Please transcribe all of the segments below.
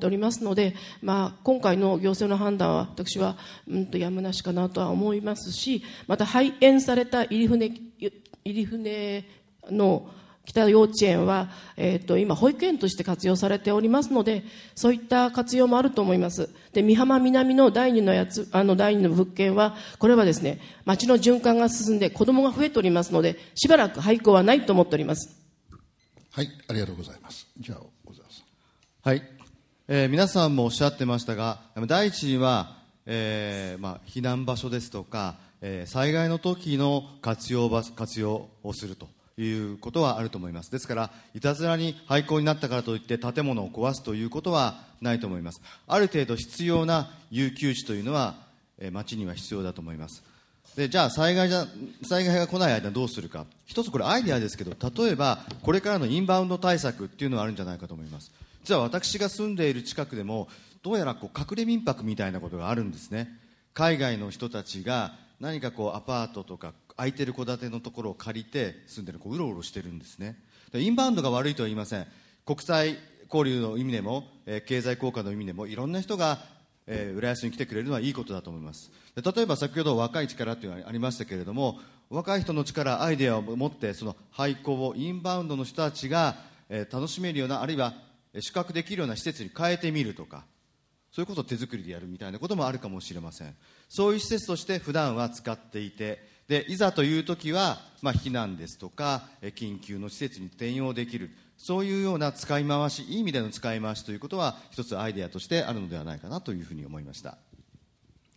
っておりますので、まあ、今回の行政の判断は私は、うんとやむなしかなとは思いますしまた廃園された入船入船の北幼稚園は、えーと、今保育園として活用されておりますのでそういった活用もあると思います。で美浜南の第二のやつあの第二の物件はこれはですね町の循環が進んで子供が増えておりますのでしばらく廃校はないと思っております。はいありがとうございます。じゃあ小沢さん。はい、えー、皆さんもおっしゃってましたが第一には、えーまあ、避難場所ですとか、えー、災害の時の活用活用をするということはあると思います。ですからいたずらに廃校になったからといって建物を壊すということはないと思います。ある程度必要な有給地というのは、え町には必要だと思います。でじゃあ災害じゃ災害が来ない間どうするか。一つこれアイデアですけど例えばこれからのインバウンド対策っていうのはあるんじゃないかと思います。実は私が住んでいる近くでもどうやらこう隠れ民泊みたいなことがあるんですね。海外の人たちが何かこうアパートとか空いてる戸建てのところを借りて住んでるこううろうろしてるんですね。インバウンドが悪いとは言いません。国際交流の意味でも、えー、経済効果の意味でもいろんな人が、えー、浦安に来てくれるのはいいことだと思います。で例えば先ほど若い力というのがありましたけれども若い人の力アイデアを持ってその廃校をインバウンドの人たちが、えー、楽しめるようなあるいは宿泊できるような施設に変えてみるとかそういうことを手作りでやるみたいなこともあるかもしれません。そういう施設として普段は使っていてでいざという時は、まあ、避難ですとか緊急の施設に転用できるそういうような使い回しいい意味での使い回しということは一つアイデアとしてあるのではないかなというふうに思いました。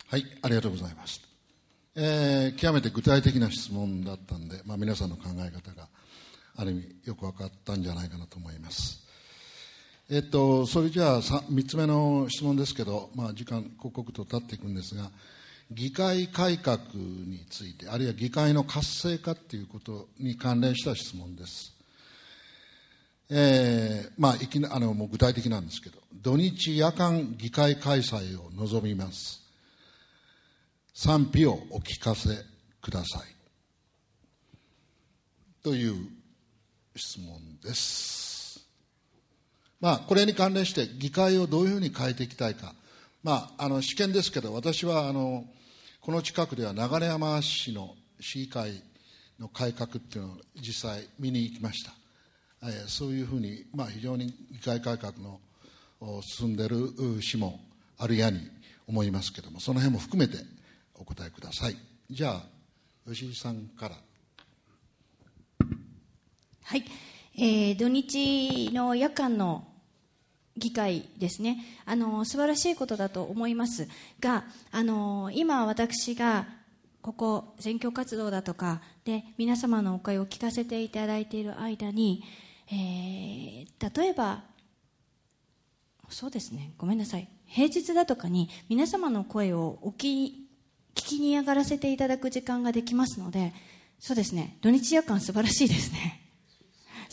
はいありがとうございます、えー、極めて具体的な質問だったんで、まあ、皆さんの考え方がある意味よく分かったんじゃないかなと思います。えっと、それじゃあ 3, 3つ目の質問ですけど、まあ、時間刻々と経っていくんですが議会改革についてあるいは議会の活性化ということに関連した質問です。えー、まあいきなあのもう具体的なんですけど土日夜間議会開催を望みます。賛否をお聞かせください。という質問です。まあこれに関連して議会をどういうふうに変えていきたいか。まあ、あの試験ですけど私はあのこの近くでは流山市の市議会の改革っていうのを実際見に行きました、えー、そういうふうに、まあ、非常に議会改革の進んでる市もあるやに思いますけどもその辺も含めてお答えください。じゃあ吉井さんから。はい、えー、土日の夜間の議会ですね。あの素晴らしいことだと思います。があの今私がここ選挙活動だとかで皆様のお声を聞かせていただいている間に、えー、例えばそうですね。ごめんなさい。平日だとかに皆様の声をお聞きに上がらせていただく時間ができますのでそうですね。土日夜間素晴らしいですね。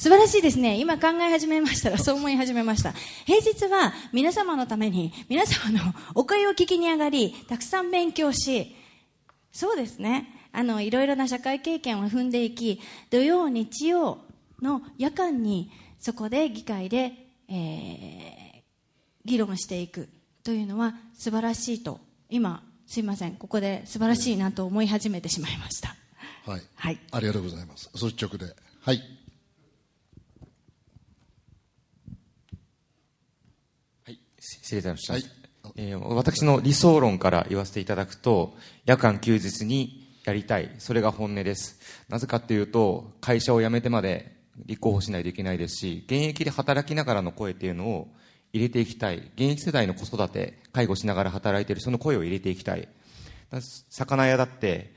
素晴らしいですね。今考え始めましたら、そう思い始めました。平日は皆様のために、皆様のお声を聞きに上がり、たくさん勉強し、そうですね。あの、いろいろな社会経験を踏んでいき、土曜、日曜の夜間に、そこで議会で、えー、議論していくというのは素晴らしいと、今、すいません、ここで素晴らしいなと思い始めてしまいました。はい。はい。ありがとうございます。率直で。はい。失礼いたしました。はい、えー、私の理想論から言わせていただくと、夜間休日にやりたい。それが本音です。なぜかっていうと、会社を辞めてまで立候補しないといけないですし、現役で働きながらの声っていうのを入れていきたい。現役世代の子育て、介護しながら働いているその声を入れていきたい。魚屋だって、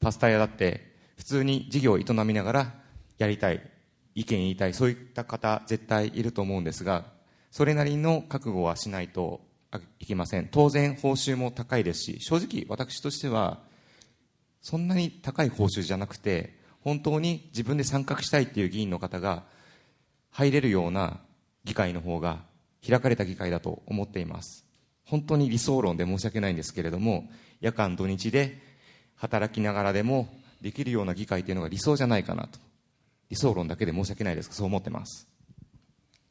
パスタ屋だって、普通に事業を営みながらやりたい。意見言いたい。そういった方、絶対いると思うんですが、それなりの覚悟はしないといけません。当然報酬も高いですし正直私としてはそんなに高い報酬じゃなくて本当に自分で参画したいっていう議員の方が入れるような議会の方が開かれた議会だと思っています。本当に理想論で申し訳ないんですけれども夜間土日で働きながらでもできるような議会というのが理想じゃないかなと。理想論だけで申し訳ないです。がそう思ってます。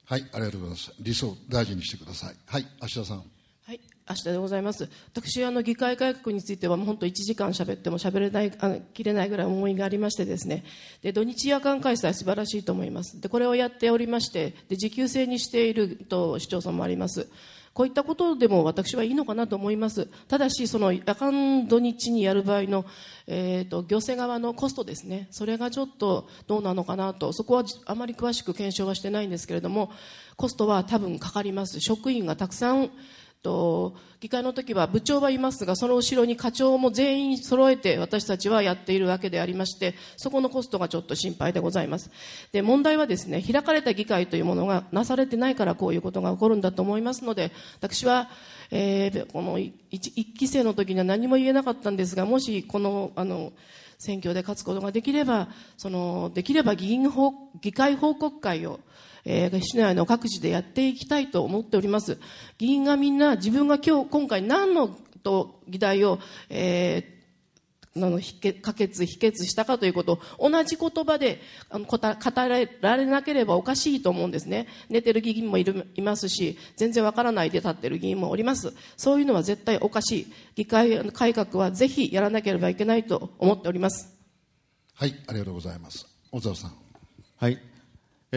はい、ありがとうございます。理想大事にしてください。はい、芦田さん。はい、明日でございます。私はあの議会改革についてはもう本当1時間喋っても喋れないあの切れないぐらい思いがありましてですね。で土日夜間開催素晴らしいと思います。でこれをやっておりましてで時給制にしていると市町村もあります。こういったことでも私はいいのかなと思います。ただし、その夜間土日にやる場合の、えーと、行政側のコストですね、それがちょっとどうなのかなと、そこはあまり詳しく検証はしてないんですけれども、コストは多分かかります。職員がたくさんと議会の時は部長はいますがその後ろに課長も全員揃えて私たちはやっているわけでありましてそこのコストがちょっと心配でございます。で問題はですね開かれた議会というものがなされてないからこういうことが起こるんだと思いますので私は、えー、この 1, 期生の時には何も言えなかったんですがもしこのあの選挙で勝つことができればそのできれば議員議会報告会をえー、市内の各地でやっていきたいと思っております。議員がみんな自分が今日、今回何のと議題を、えーの可決、否決したかということを同じ言葉であの語られなければおかしいと思うんですね。寝てる議員もいるいますし、全然わからないで立ってる議員もおります。そういうのは絶対おかしい。議会改革はぜひやらなければいけないと思っております。はい、ありがとうございます。小沢さん。はい。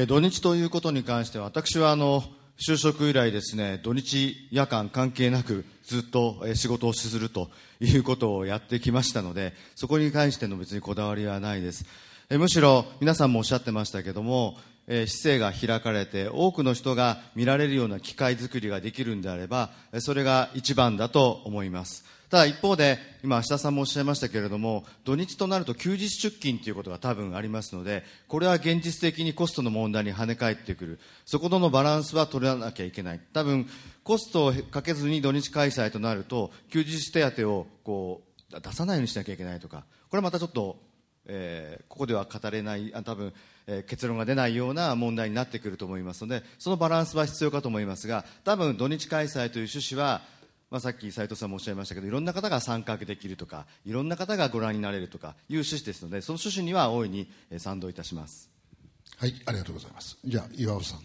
え土日ということに関しては私はあの就職以来ですね土日夜間関係なくずっと仕事をするということをやってきましたのでそこに関しての別にこだわりはないです。えむしろ皆さんもおっしゃってましたけどもえ市政が開かれて多くの人が見られるような機会づくりができるんであればそれが一番だと思います。ただ一方で、今、芦田さんもおっしゃいましたけれども、土日となると休日出勤ということが多分ありますので、これは現実的にコストの問題に跳ね返ってくる。そことのバランスは取らなきゃいけない。多分、コストをかけずに土日開催となると、休日手当をこう出さないようにしなきゃいけないとか、これはまたちょっと、えー、ここでは語れない、あ多分、え、結論が出ないような問題になってくると思いますので、そのバランスは必要かと思いますが、多分土日開催という趣旨は、まあ、さっき斉藤さんもおっしゃいましたけどいろんな方が参画できるとかいろんな方がご覧になれるとかいう趣旨ですのでその趣旨には大いに賛同いたします。はいありがとうございます。じゃあ岩尾さん。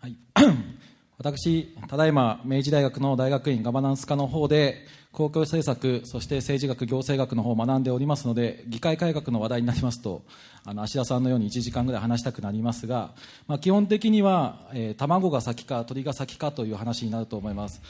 はい。私ただいま明治大学の大学院ガバナンス科の方で公共政策そして政治学行政学の方を学んでおりますので議会改革の話題になりますとあの芦田さんのように1時間ぐらい話したくなりますが、まあ、基本的には、えー、卵が先か鳥が先かという話になると思います。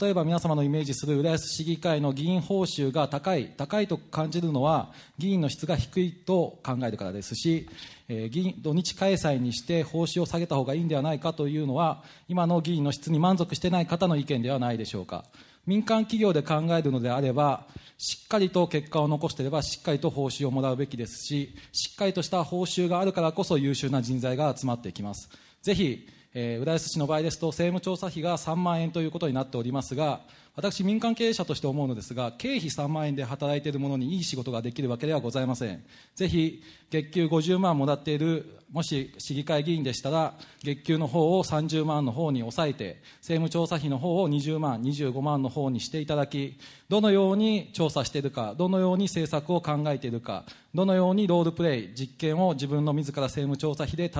例えば皆様のイメージする浦安市議会の議員報酬が高い高いと感じるのは議員の質が低いと考えるからですし、えー、議員土日開催にして報酬を下げた方がいいんではないかというのは今の議員の質に満足してない方の意見ではないでしょうか。民間企業で考えるのであればしっかりと結果を残していればしっかりと報酬をもらうべきですししっかりとした報酬があるからこそ優秀な人材が集まってきます。ぜひ、えー、浦安市の場合ですと政務調査費が3万円ということになっておりますが私、民間経営者として思うのですが、経費3万円で働いている者にいい仕事ができるわけではございません。ぜひ、月給50万もらっている、もし市議会議員でしたら、月給の方を30万の方に抑えて、政務調査費の方を20万、25万の方にしていただき、どのように調査しているか、どのように政策を考えているか、どのようにロールプレイ、実験を自分の自ら政務調査費で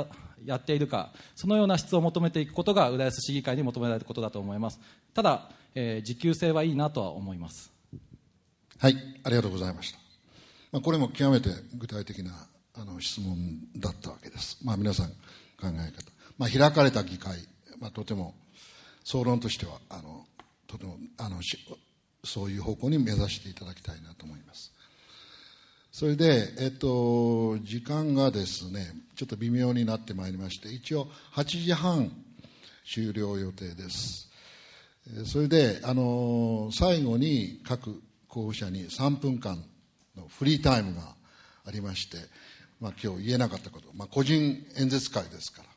やっているか、そのような質を求めていくことが、浦安市議会に求められることだと思います。ただ、えー、持久性はいいなとは思います。はいありがとうございました、まあ、これも極めて具体的なあの質問だったわけです、まあ、皆さん考え方、まあ、開かれた議会、まあ、とても総論としてはあのとてもあのそういう方向に目指していただきたいなと思います。それで、えっと、時間がですねちょっと微妙になってまいりまして一応8時半終了予定です。それで、あの最後に各候補者に3分間のフリータイムがありまして、まあ、今日言えなかったこと、まあ、個人演説会ですから、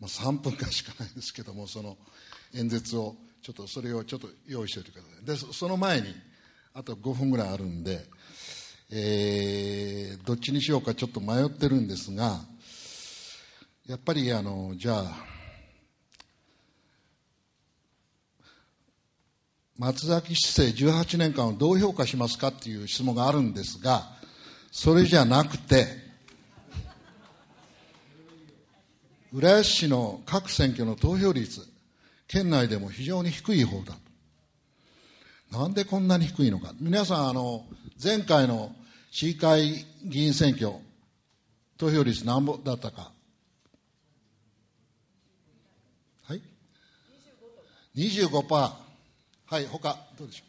まあ、3分間しかないですけどもその演説をちょっとそれをちょっと用意しておいてください。でその前にあと5分ぐらいあるんで、えー、どっちにしようかちょっと迷ってるんですがやっぱりあのじゃあ松崎市政18年間をどう評価しますかっていう質問があるんですが、それじゃなくて、浦安市の各選挙の投票率、県内でも非常に低い方だと。なんでこんなに低いのか。皆さん、あの、前回の市議会議員選挙、投票率何ぼだったか。はい ?25%。はい、他、どうでしょ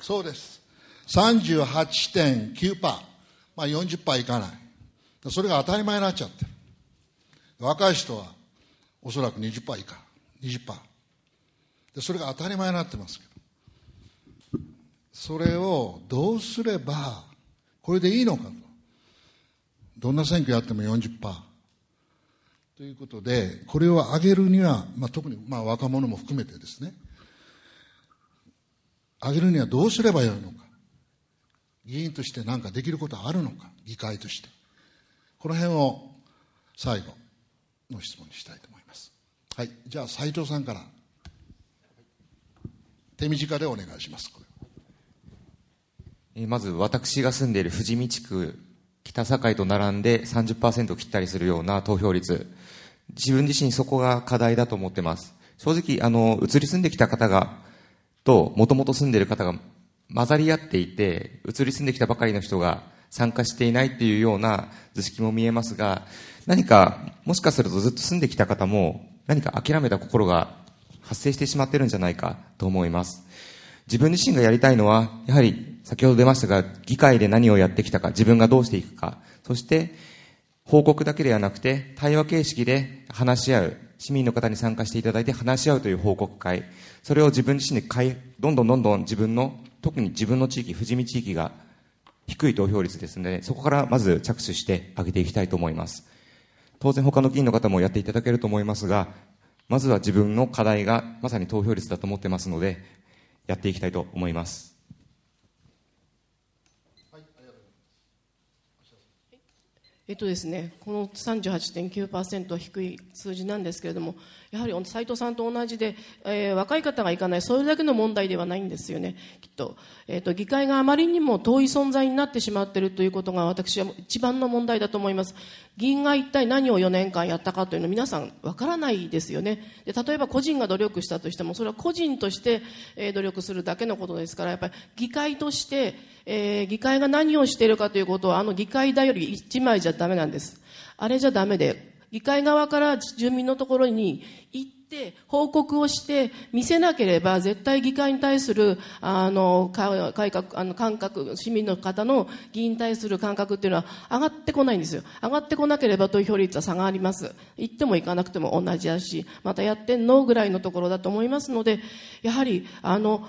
う？そうです。38.9%。まあ40%いかない。それが当たり前になっちゃってる。若い人はおそらく20%以下、20%。で、それが当たり前になってますけど。それをどうすれば、これでいいのかと。どんな選挙やっても40%。ということで、これを上げるには、まあ、特にまあ若者も含めてですね、上げるにはどうすればよいのか。議員として何かできることはあるのか。議会として。この辺を最後の質問にしたいと思います。はい。じゃあ、斉藤さんから。手短でお願いします。まず、私が住んでいる富士見地区、北堺と並んで30%切ったりするような投票率。自分自身そこが課題だと思ってます。正直、あの、移り住んできた方が、と、もともと住んでいる方が混ざり合っていて、移り住んできたばかりの人が参加していないっていうような図式も見えますが、何か、もしかするとずっと住んできた方も、何か諦めた心が発生してしまってるんじゃないかと思います。自分自身がやりたいのは、やはり先ほど出ましたが、議会で何をやってきたか、自分がどうしていくか、そして報告だけではなくて、対話形式で話し合う、市民の方に参加していただいて話し合うという報告会、それを自分自身でどんどんどんどん自分の、特に自分の地域、富士見地域が低い投票率ですので、そこからまず着手して上げていきたいと思います。当然他の議員の方もやっていただけると思いますが、まずは自分の課題がまさに投票率だと思ってますので、やっていきたいと思います。えっとですね、この38.9%は低い数字なんですけれども、やはり斉藤さんと同じで、えー、若い方が行かない、それだけの問題ではないんですよね、きっと。えっと、議会があまりにも遠い存在になってしまっているということが私は一番の問題だと思います。議員が一体何を4年間やったかというのは皆さんわからないですよね。で、例えば個人が努力したとしても、それは個人として、え、努力するだけのことですから、やっぱり議会として、えー、議会が何をしているかということは、あの議会だより一枚じゃダメなんです。あれじゃダメで、議会側から住民のところに行って報告をして見せなければ絶対議会に対するあの改革あの感覚市民の方の議員に対する感覚っていうのは上がってこないんですよ。上がってこなければ投票率は下がります。行っても行かなくても同じだしまたやってんのぐらいのところだと思いますのでやはりあの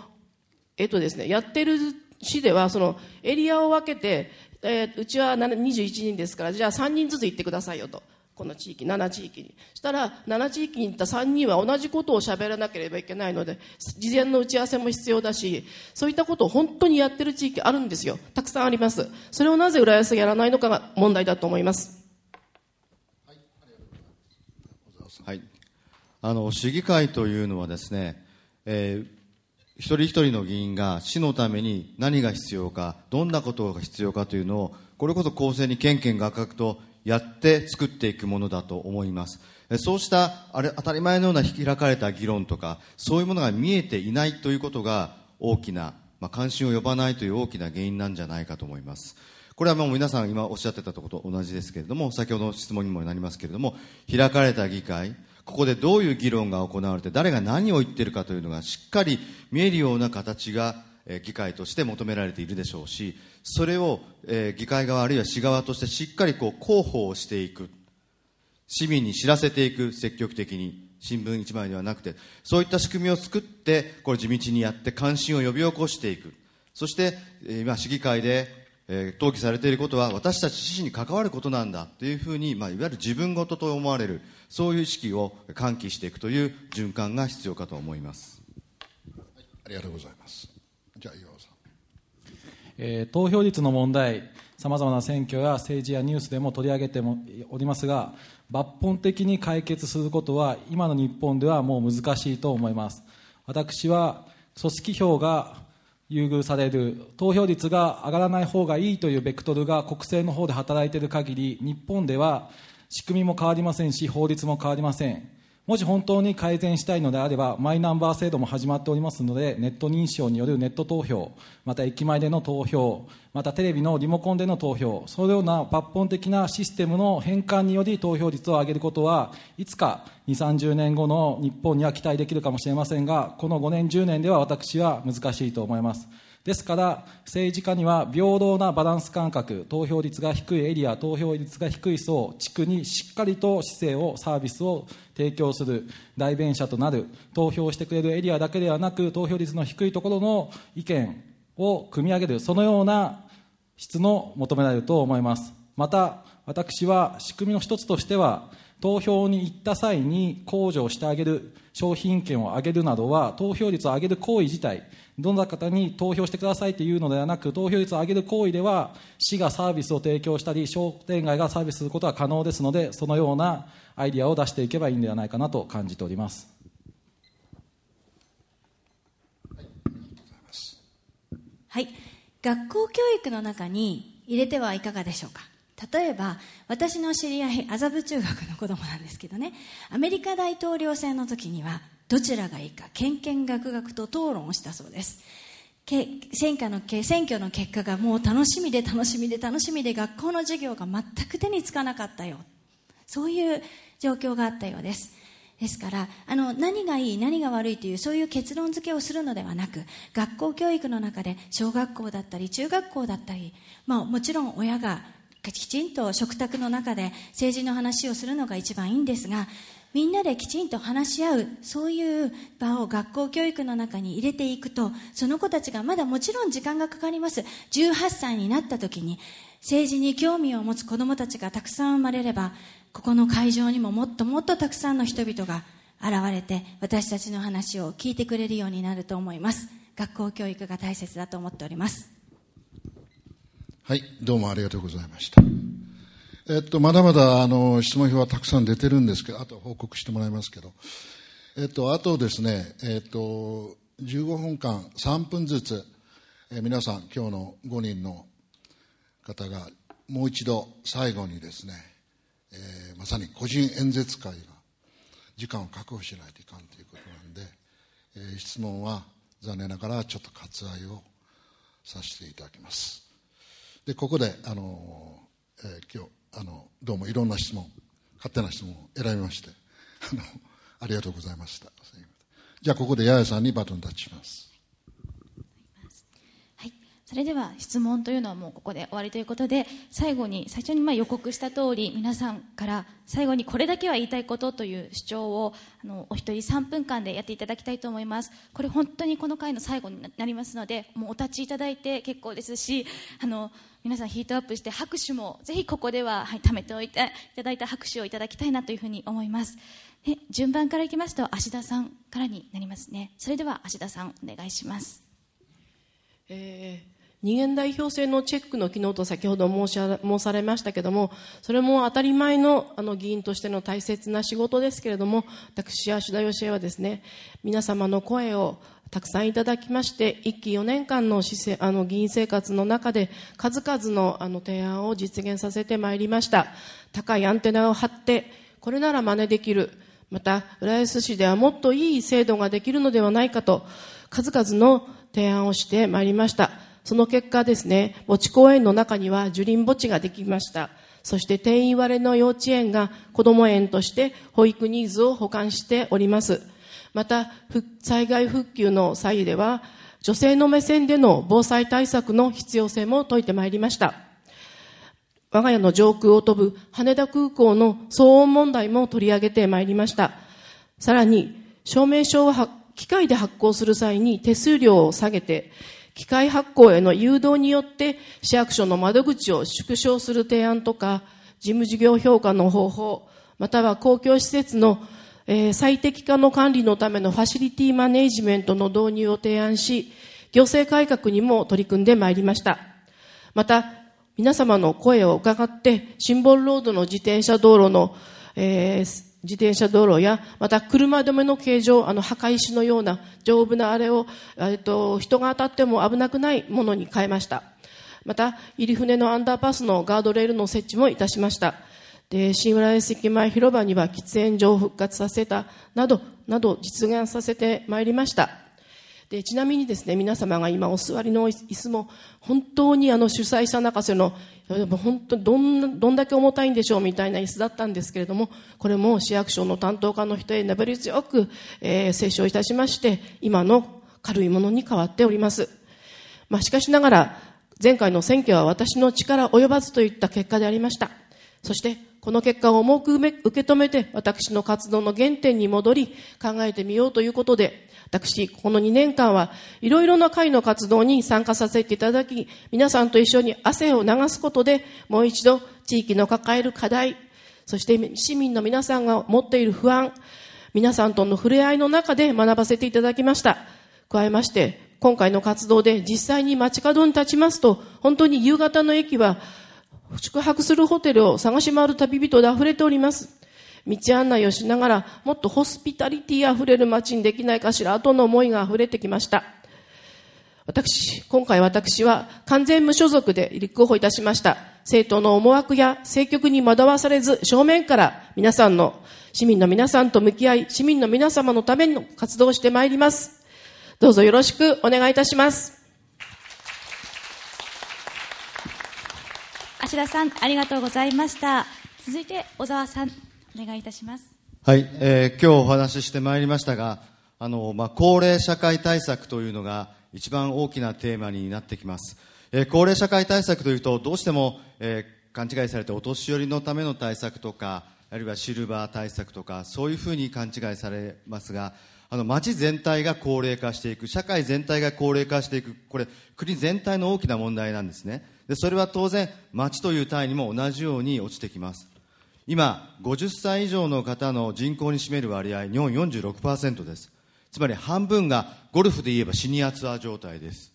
えっとですねやってる市ではそのエリアを分けて、えー、うちは21人ですからじゃあ3人ずつ行ってくださいよと。この地域、7地域に。したら、7地域に行った3人は同じことを喋らなければいけないので、事前の打ち合わせも必要だし、そういったことを本当にやってる地域あるんですよ。たくさんあります。それをなぜ浦安がやらないのかが問題だと思います。はい。あの、市議会というのはですね、えー、一人一人の議員が市のために何が必要か、どんなことが必要かというのを、これこそ公正に県県学学とやって作っていくものだと思います。そうしたあれ当たり前のような開かれた議論とか、そういうものが見えていないということが大きな、まあ、関心を呼ばないという大きな原因なんじゃないかと思います。これはもう皆さん今おっしゃってたとことと同じですけれども、先ほどの質問にもなりますけれども、開かれた議会、ここでどういう議論が行われて、誰が何を言ってるかというのがしっかり見えるような形が議会として求められているでしょうし、それを、え議会側あるいは市側としてしっかりこう広報をしていく。市民に知らせていく、積極的に。新聞一枚ではなくて、そういった仕組みを作って、これ地道にやって関心を呼び起こしていく。そして、今、市議会で、えー、登記されていることは私たち自身に関わることなんだというふうに、まあ、いわゆる自分事と思われる、そういう意識を喚起していくという循環が必要かと思います。はい、ありがとうございます。じゃあ岩尾さん、えー、投票率の問題さまざまな選挙や政治やニュースでも取り上げてもおりますが抜本的に解決することは今の日本ではもう難しいと思います私は組織票が優遇される投票率が上がらない方がいいというベクトルが国政の方で働いている限り日本では仕組みも変わりませんし、法律も変わりません。もし本当に改善したいのであれば、マイナンバー制度も始まっておりますので、ネット認証によるネット投票、また駅前での投票、またテレビのリモコンでの投票、そのような抜本的なシステムの変換により投票率を上げることは、いつか2、30年後の日本には期待できるかもしれませんが、この5年、10年では私は難しいと思います。ですから、政治家には平等なバランス感覚、投票率が低いエリア、投票率が低い層、地区にしっかりと市政を、サービスを提供する、代弁者となる、投票してくれるエリアだけではなく、投票率の低いところの意見を組み上げる、そのような質の求められると思います。また、私は仕組みの一つとしては、投票に行った際に控除をしてあげる、商品券を上げるなどは、投票率を上げる行為自体、どんな方に投票してくださいというのではなく、投票率を上げる行為では、市がサービスを提供したり、商店街がサービスすることは可能ですので、そのようなアイディアを出していけばいいんではないかなと感じております。はい、学校教育の中に入れてはいかがでしょうか？例えば、私の知り合い、麻布中学の子供なんですけどね、アメリカ大統領選の時には、どちらがいいか、けんけんがくがくと討論をしたそうです。選挙の選挙の結果がもう楽しみで楽しみで楽しみで学校の授業が全く手につかなかったよ。そういう状況があったようです。ですから、あの、何がいい、何が悪いという、そういう結論付けをするのではなく、学校教育の中で、小学校だったり、中学校だったり、まあ、もちろん親がきちんと食卓の中で政治の話をするのが一番いいんですが、みんなできちんと話し合う、そういう場を学校教育の中に入れていくと、その子たちがまだもちろん時間がかかります。18歳になった時に、政治に興味を持つ子供たちがたくさん生まれれば、ここの会場にももっともっとたくさんの人々が現れて、私たちの話を聞いてくれるようになると思います。学校教育が大切だと思っております。はい、どうもありがとうございました。えっと、まだまだ、あの、質問票はたくさん出てるんですけど、あと報告してもらいますけど、えっと、あとですね、えっと、15分間、3分ずつ、え皆さん、今日の5人の方が、もう一度最後にですね、えー、まさに個人演説会が、時間を確保しないといかんということなんで、えー、質問は残念ながらちょっと割愛をさせていただきます。で、ここで、あの、えー、今日、あのどうもいろんな質問勝手な質問を選びましてあのありがとうございました。じゃあここで八重さんにバトンタッチします。それでは質問というのはもうここで終わりということで最後に最初にま予告した通り皆さんから最後にこれだけは言いたいことという主張をあのお一人3分間でやっていただきたいと思います。これ本当にこの回の最後になりますのでもうお立ちいただいて結構ですしあの皆さんヒートアップして拍手もぜひここでは、はい、貯めておいていただいた拍手をいただきたいなというふうに思います。で順番からいきますと芦田さんからになりますね。それでは芦田さんお願いします、えー二元代表制のチェックの機能と先ほど申し申されましたけれども、それも当たり前のあの議員としての大切な仕事ですけれども、私、芦田義恵はですね、皆様の声をたくさんいただきまして、1期4年間のあの議員生活の中で、数々のあの提案を実現させてまいりました。高いアンテナを張って、これなら真似できる。また、浦安市ではもっといい制度ができるのではないかと、数々の提案をしてまいりました。その結果ですね、墓地公園の中には樹林墓地ができました。そして定員割れの幼稚園が子ども園として保育ニーズを保管しております。また、災害復旧の際では、女性の目線での防災対策の必要性も説いてまいりました。我が家の上空を飛ぶ羽田空港の騒音問題も取り上げてまいりました。さらに、証明書を機械で発行する際に手数料を下げて、機械発行への誘導によって市役所の窓口を縮小する提案とか、事務事業評価の方法、または公共施設のえー、最適化の管理のためのファシリティマネジメントの導入を提案し、行政改革にも取り組んでまいりました。また、皆様の声を伺って、シンボルロードの自転車道路の、えー、自転車道路や、また車止めの形状、あの、墓石のような丈夫なあれを、えっと、人が当たっても危なくないものに変えました。また、入船のアンダーパスのガードレールの設置もいたしました。で新浦安駅前広場には喫煙所を復活させたなどなど実現させてまいりましたでちなみにですね皆様が今お座りの椅子も本当にあの主催者泣かせの本当どんどんだけ重たいんでしょうみたいな椅子だったんですけれどもこれも市役所の担当課の人へ粘り強く、えー、いたしまして今の軽いものに変わっております、まあ、しかしながら前回の選挙は私の力及ばずといった結果でありました。そしてこの結果を重く受け止めて私の活動の原点に戻り考えてみようということで私、この2年間はいろいろな会の活動に参加させていただき、皆さんと一緒に汗を流すことで、もう一度地域の抱える課題、そして市民の皆さんが持っている不安、皆さんとの触れ合いの中で学ばせていただきました。加えまして、今回の活動で実際に街角に立ちますと、本当に夕方の駅は宿泊するホテルを探し回る旅人で溢れております。道案内をしながら、もっとホスピタリティ溢れる街にできないかしら、との思いが溢れてきました。私、今回私は完全無所属で立候補いたしました。政党の思惑や政局に惑わされず、正面から皆さんの、市民の皆さんと向き合い、市民の皆様のための活動をしてまいります。どうぞよろしくお願いいたします。芦田さん、ありがとうございました。続いて、小沢さん。お願いいたします。はい、えー、今日お話ししてまいりましたが、あの、まあ、高齢社会対策というのが一番大きなテーマになってきます。えー、高齢社会対策というと、どうしても、えー、勘違いされてお年寄りのための対策とか、あるいはシルバー対策とか、そういうふうに勘違いされますが、あの、町全体が高齢化していく、社会全体が高齢化していく、これ、国全体の大きな問題なんですね。で、それは当然、町という単位にも同じように落ちてきます。今、50歳以上の方の人口に占める割合、日本46%です。つまり半分がゴルフで言えばシニアツアー状態です。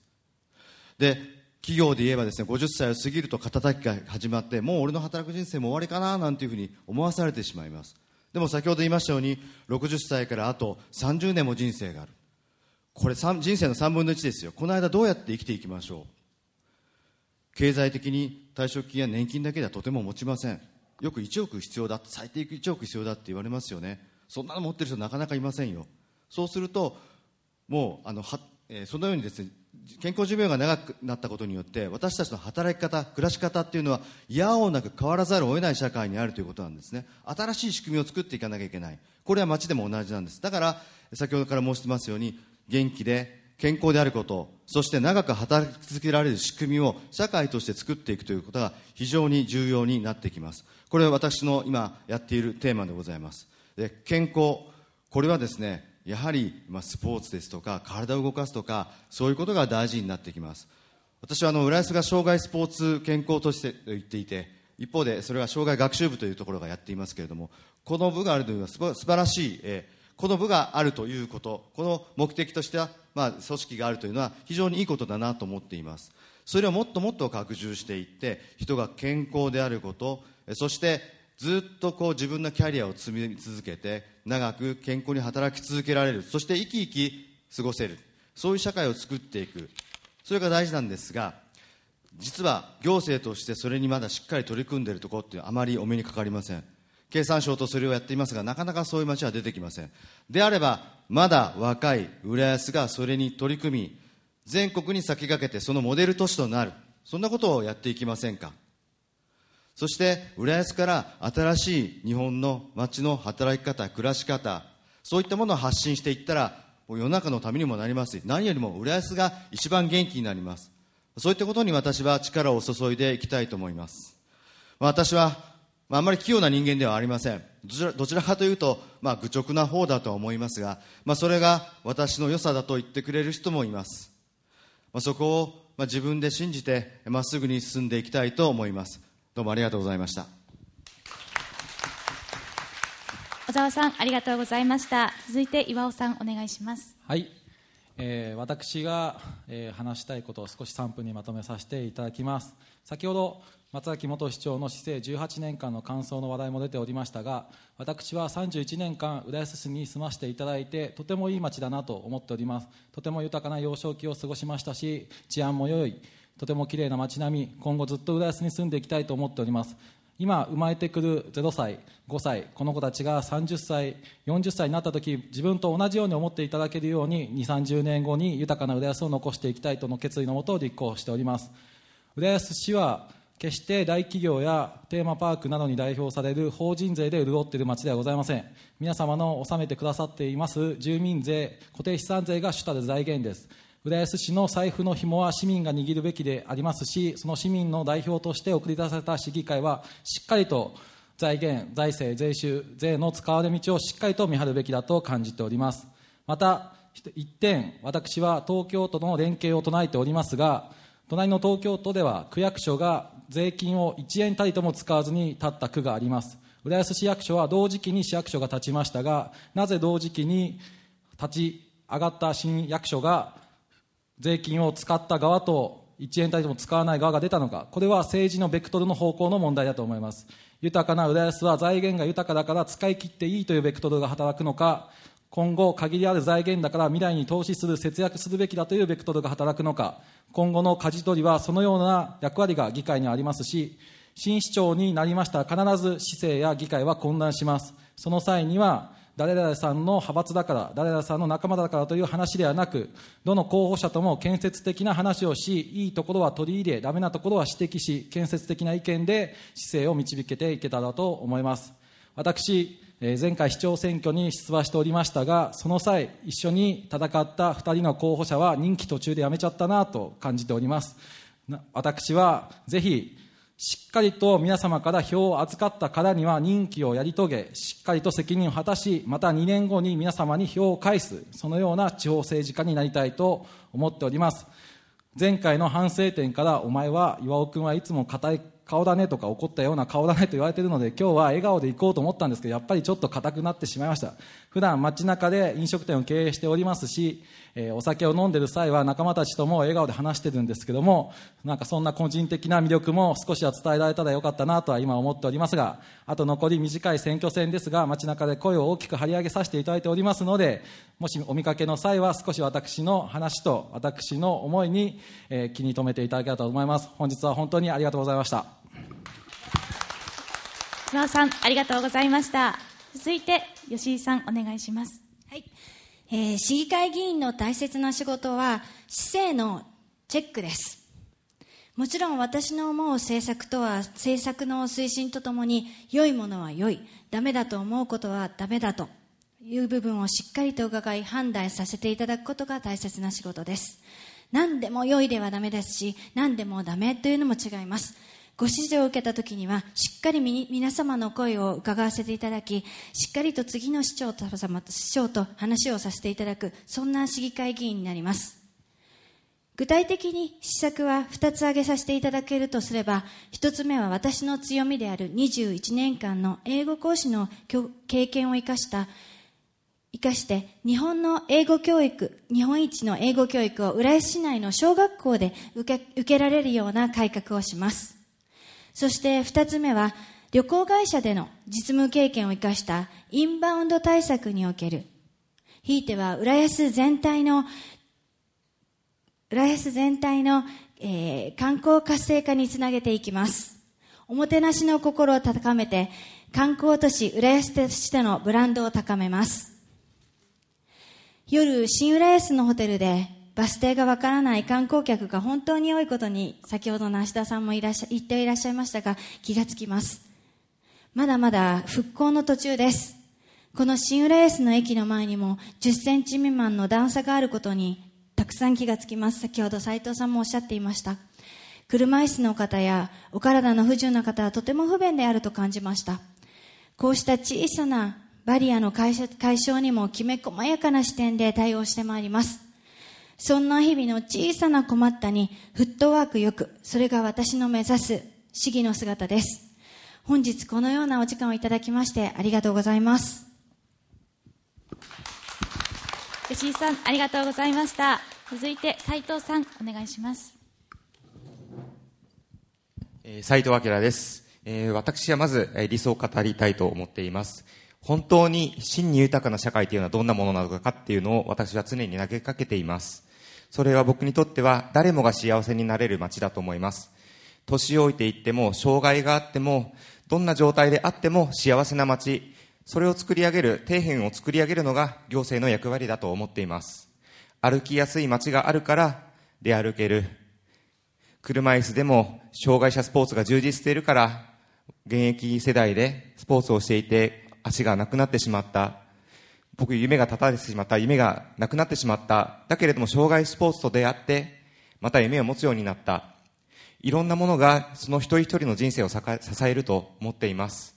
で、企業で言えばですね、50歳を過ぎると肩たきが始まって、もう俺の働く人生も終わりかななんていうふうに思わされてしまいます。でも先ほど言いましたように、60歳からあと30年も人生がある。これ人生の3分の1ですよ。この間どうやって生きていきましょう？経済的に退職金や年金だけではとても持ちません。よく1億必要だ最低1億必要だって言われますよね。そんなの持ってる人なかなかいませんよ。そうするともうあのは、えー、そのようにですね健康寿命が長くなったことによって私たちの働き方暮らし方っていうのはいやおうなく変わらざるを得ない社会にあるということなんですね。新しい仕組みを作っていかなきゃいけない。これは街でも同じなんです。だから先ほどから申してますように元気で健康であることそして長く働き続けられる仕組みを社会として作っていくということが非常に重要になってきます。これは私の今やっているテーマでございます。で健康。これはですねやはり、まあ、スポーツですとか体を動かすとかそういうことが大事になってきます。私はあの浦安が障害スポーツ健康として言っていて一方でそれは障害学習部というところがやっていますけれどもこの部があるというのは素晴らしい、えーこの部があるということ、この目的としては、まあ、組織があるというのは非常にいいことだなと思っています。それをもっともっと拡充していって、人が健康であること、そしてずっとこう自分のキャリアを積み続けて、長く健康に働き続けられる、そして生き生き過ごせる、そういう社会を作っていく、それが大事なんですが、実は行政としてそれにまだしっかり取り組んでいるところっていうあまりお目にかかりません。経産省とそれをやっていますが、なかなかそういう町は出てきません。であれば、まだ若い浦安がそれに取り組み、全国に先駆けてそのモデル都市となる。そんなことをやっていきませんか。そして、浦安から新しい日本の町の働き方、暮らし方、そういったものを発信していったら、もう世の中のためにもなりますし、何よりも浦安が一番元気になります。そういったことに私は力を注いでいきたいと思います。私はまあ、あまり器用な人間ではありません。どちらどちらかというと、まあ、愚直な方だとは思いますが、まあ、それが私の良さだと言ってくれる人もいます。まあ、そこを、まあ、自分で信じて、まっすぐに進んでいきたいと思います。どうもありがとうございました。小沢さん、ありがとうございました。続いて岩尾さん、お願いします。はい。えー、私が、えー、話したいことを少し3分にまとめさせていただきます。先ほど松崎元市長の市政18年間の感想の話題も出ておりましたが私は31年間浦安市に住ませていただいてとてもいい町だなと思っております。とても豊かな幼少期を過ごしましたし治安も良い。とてもきれいな町並み。今後ずっと浦安に住んでいきたいと思っております。今生まれてくる0歳5歳この子たちが30歳40歳になった時自分と同じように思っていただけるように2 3 0年後に豊かな浦安を残していきたいとの決意のもと立候補しております。浦安市は決して大企業やテーマパークなどに代表される法人税で潤っている町ではございません。皆様の納めてくださっています住民税固定資産税が主たる財源です。浦安市の財布の紐は市民が握るべきでありますしその市民の代表として送り出された市議会はしっかりと財源財政税収税の使われ道をしっかりと見張るべきだと感じております。また一点私は東京都との連携を唱えておりますが隣の東京都では区役所が税金を1円たりとも使わずに立った区があります。浦安市役所は同時期に市役所が立ちましたがなぜ同時期に立ち上がった新役所が税金を使った側と1円単位でも使わない側が出たのか、これは政治のベクトルの方向の問題だと思います。豊かな浦安は財源が豊かだから使い切っていいというベクトルが働くのか、今後、限りある財源だから未来に投資する、節約するべきだというベクトルが働くのか、今後の舵取りはそのような役割が議会にありますし、新市長になりましたら必ず市政や議会は混乱します。その際には、誰々さんの派閥だから、誰々さんの仲間だからという話ではなく、どの候補者とも建設的な話をし、いいところは取り入れ、ダメなところは指摘し、建設的な意見で姿勢を導けていけたらと思います。私、前回市長選挙に出馬しておりましたが、その際、一緒に戦った2人の候補者は任期途中で辞めちゃったなと感じております。私はぜひしっかりと皆様から票を預かったからには任期をやり遂げ、しっかりと責任を果たし、また2年後に皆様に票を返す、そのような地方政治家になりたいと思っております。前回の反省点から、お前は、岩尾君はいつも硬い顔だねとか怒ったような顔だねと言われているので今日は笑顔で行こうと思ったんですけどやっぱりちょっと硬くなってしまいました。普段街中で飲食店を経営しておりますし、えー、お酒を飲んでる際は仲間たちとも笑顔で話してるんですけどもなんかそんな個人的な魅力も少しは伝えられたらよかったなとは今思っておりますがあと残り短い選挙戦ですが街中で声を大きく張り上げさせていただいておりますのでもしお見かけの際は少し私の話と私の思いに、えー、気に留めていただければと思います。本日は本当にありがとうございました。島尾さん、ありがとうございました。続いて、吉井さん、お願いします。はい。えー、市議会議員の大切な仕事は、市政のチェックです。もちろん私の思う政策とは、政策の推進とともに、良いものは良い、ダメだと思うことはダメだという部分をしっかりと伺い判断させていただくことが大切な仕事です。何でも良いではダメですし、何でもダメというのも違います。ご指示を受けた時にはしっかり皆様の声を伺わせていただきしっかりと次の市長と市長と話をさせていただくそんな市議会議員になります具体的に施策は2つ挙げさせていただけるとすれば1つ目は私の強みである21年間の英語講師の経験を生かした生かして日本の英語教育、日本一の英語教育を浦安市内の小学校で受け受けられるような改革をします。そして二つ目は、旅行会社での実務経験を生かしたインバウンド対策における、ひいては浦安全体の、浦安全体の、えー、観光活性化につなげていきます。おもてなしの心を高めて、観光都市浦安としてのブランドを高めます。夜、新浦安のホテルでバス停がわからない観光客が本当に多いことに、先ほどの芦田さんもいらっしゃ、言っていらっしゃいましたが、気がつきます。まだまだ復興の途中です。この新浦安の駅の前にも10センチ未満の段差があることにたくさん気がつきます。先ほど斉藤さんもおっしゃっていました。車椅子の方やお体の不自由な方はとても不便であると感じました。こうした小さなバリアの解消にもきめ細やかな視点で対応してまいります。そんな日々の小さな困ったにフットワークよく、それが私の目指す市議の姿です。本日このようなお時間をいただきましてありがとうございます。吉井さん、ありがとうございました。続いて斉藤さん、お願いします。えー、斉藤明です。えー、私はまず、えー、理想を語りたいと思っています。本当に真に豊かな社会というのはどんなものなのかっていうのを私は常に投げかけています。それは僕にとっては誰もが幸せになれる街だと思います。年老いていっても、障害があっても、どんな状態であっても幸せな街、それを作り上げる、底辺を作り上げるのが行政の役割だと思っています。歩きやすい街があるから出歩ける。車椅子でも障害者スポーツが充実しているから、現役世代でスポーツをしていて足がなくなってしまった。僕夢が立たれてしまった。夢がなくなってしまった。だけれども障害スポーツと出会って、また夢を持つようになった。いろんなものがその一人一人の人生を支えると思っています。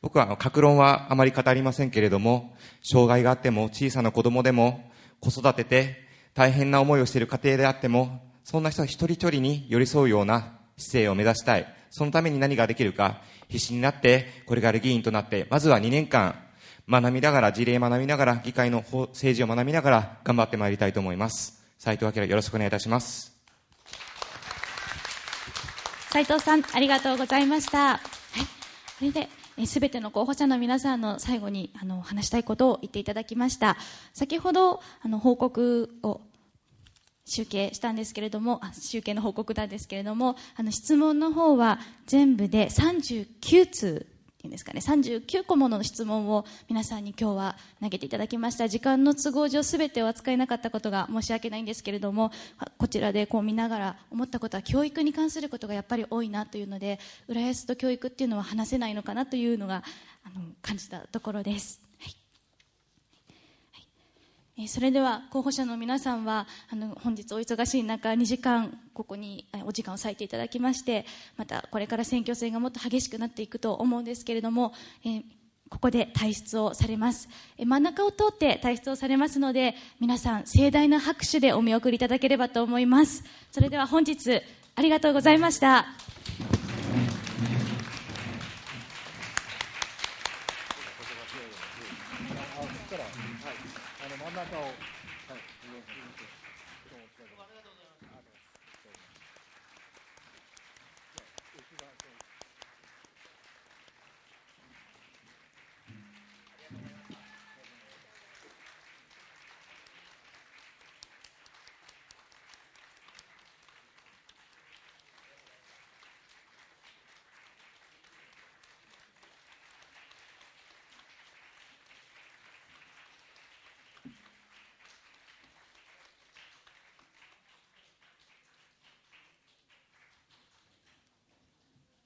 僕は、あの格論はあまり語りませんけれども、障害があっても小さな子供でも、子育てて大変な思いをしている家庭であっても、そんな人一人一人に寄り添うような姿勢を目指したい。そのために何ができるか、必死になって、これから議員となって、まずは2年間、学びながら、事例学びながら、議会の政治を学びながら、頑張ってまいりたいと思います。斉藤明よろしくお願いいたします。斉藤さん、ありがとうございました。はい。それで、すべての候補者の皆さんの最後にあの話したいことを言っていただきました。先ほどあの報告を集計したんですけれども、集計の報告なんですけれども、あの質問の方は全部で39通いうんですかね、39個もの質問を皆さんに今日は投げていただきました。時間の都合上全てを扱えなかったことが申し訳ないんですけれども、こちらでこう見ながら思ったことは教育に関することがやっぱり多いなというので、浦安と教育っていうのは話せないのかなというのがあの感じたところです。それでは候補者の皆さんはあの本日お忙しい中2時間ここにお時間を割いていただきましてまたこれから選挙戦がもっと激しくなっていくと思うんですけれども、えー、ここで退出をされます、え、真ん中を通って退出をされますので皆さん盛大な拍手でお見送りいただければと思います。それでは本日ありがとうございました。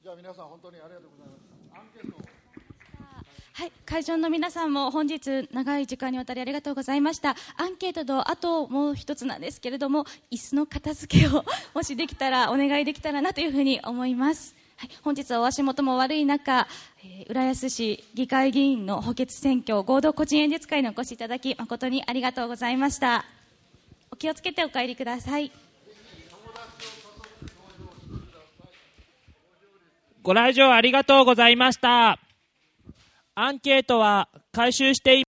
じゃあ皆さん本当にありがとうございます。アンケートはい、会場の皆さんも本日長い時間にわたりありがとうございました。アンケートとあともう一つなんですけれども、椅子の片付けを もしできたらお願いできたらなというふうに思います。はい、本日はお足元も悪い中、えー、浦安市議会議員の補欠選挙合同個人演説会にお越しいただき誠にありがとうございました。お気をつけてお帰りください。ご来場ありがとうございました。アンケートは回収してい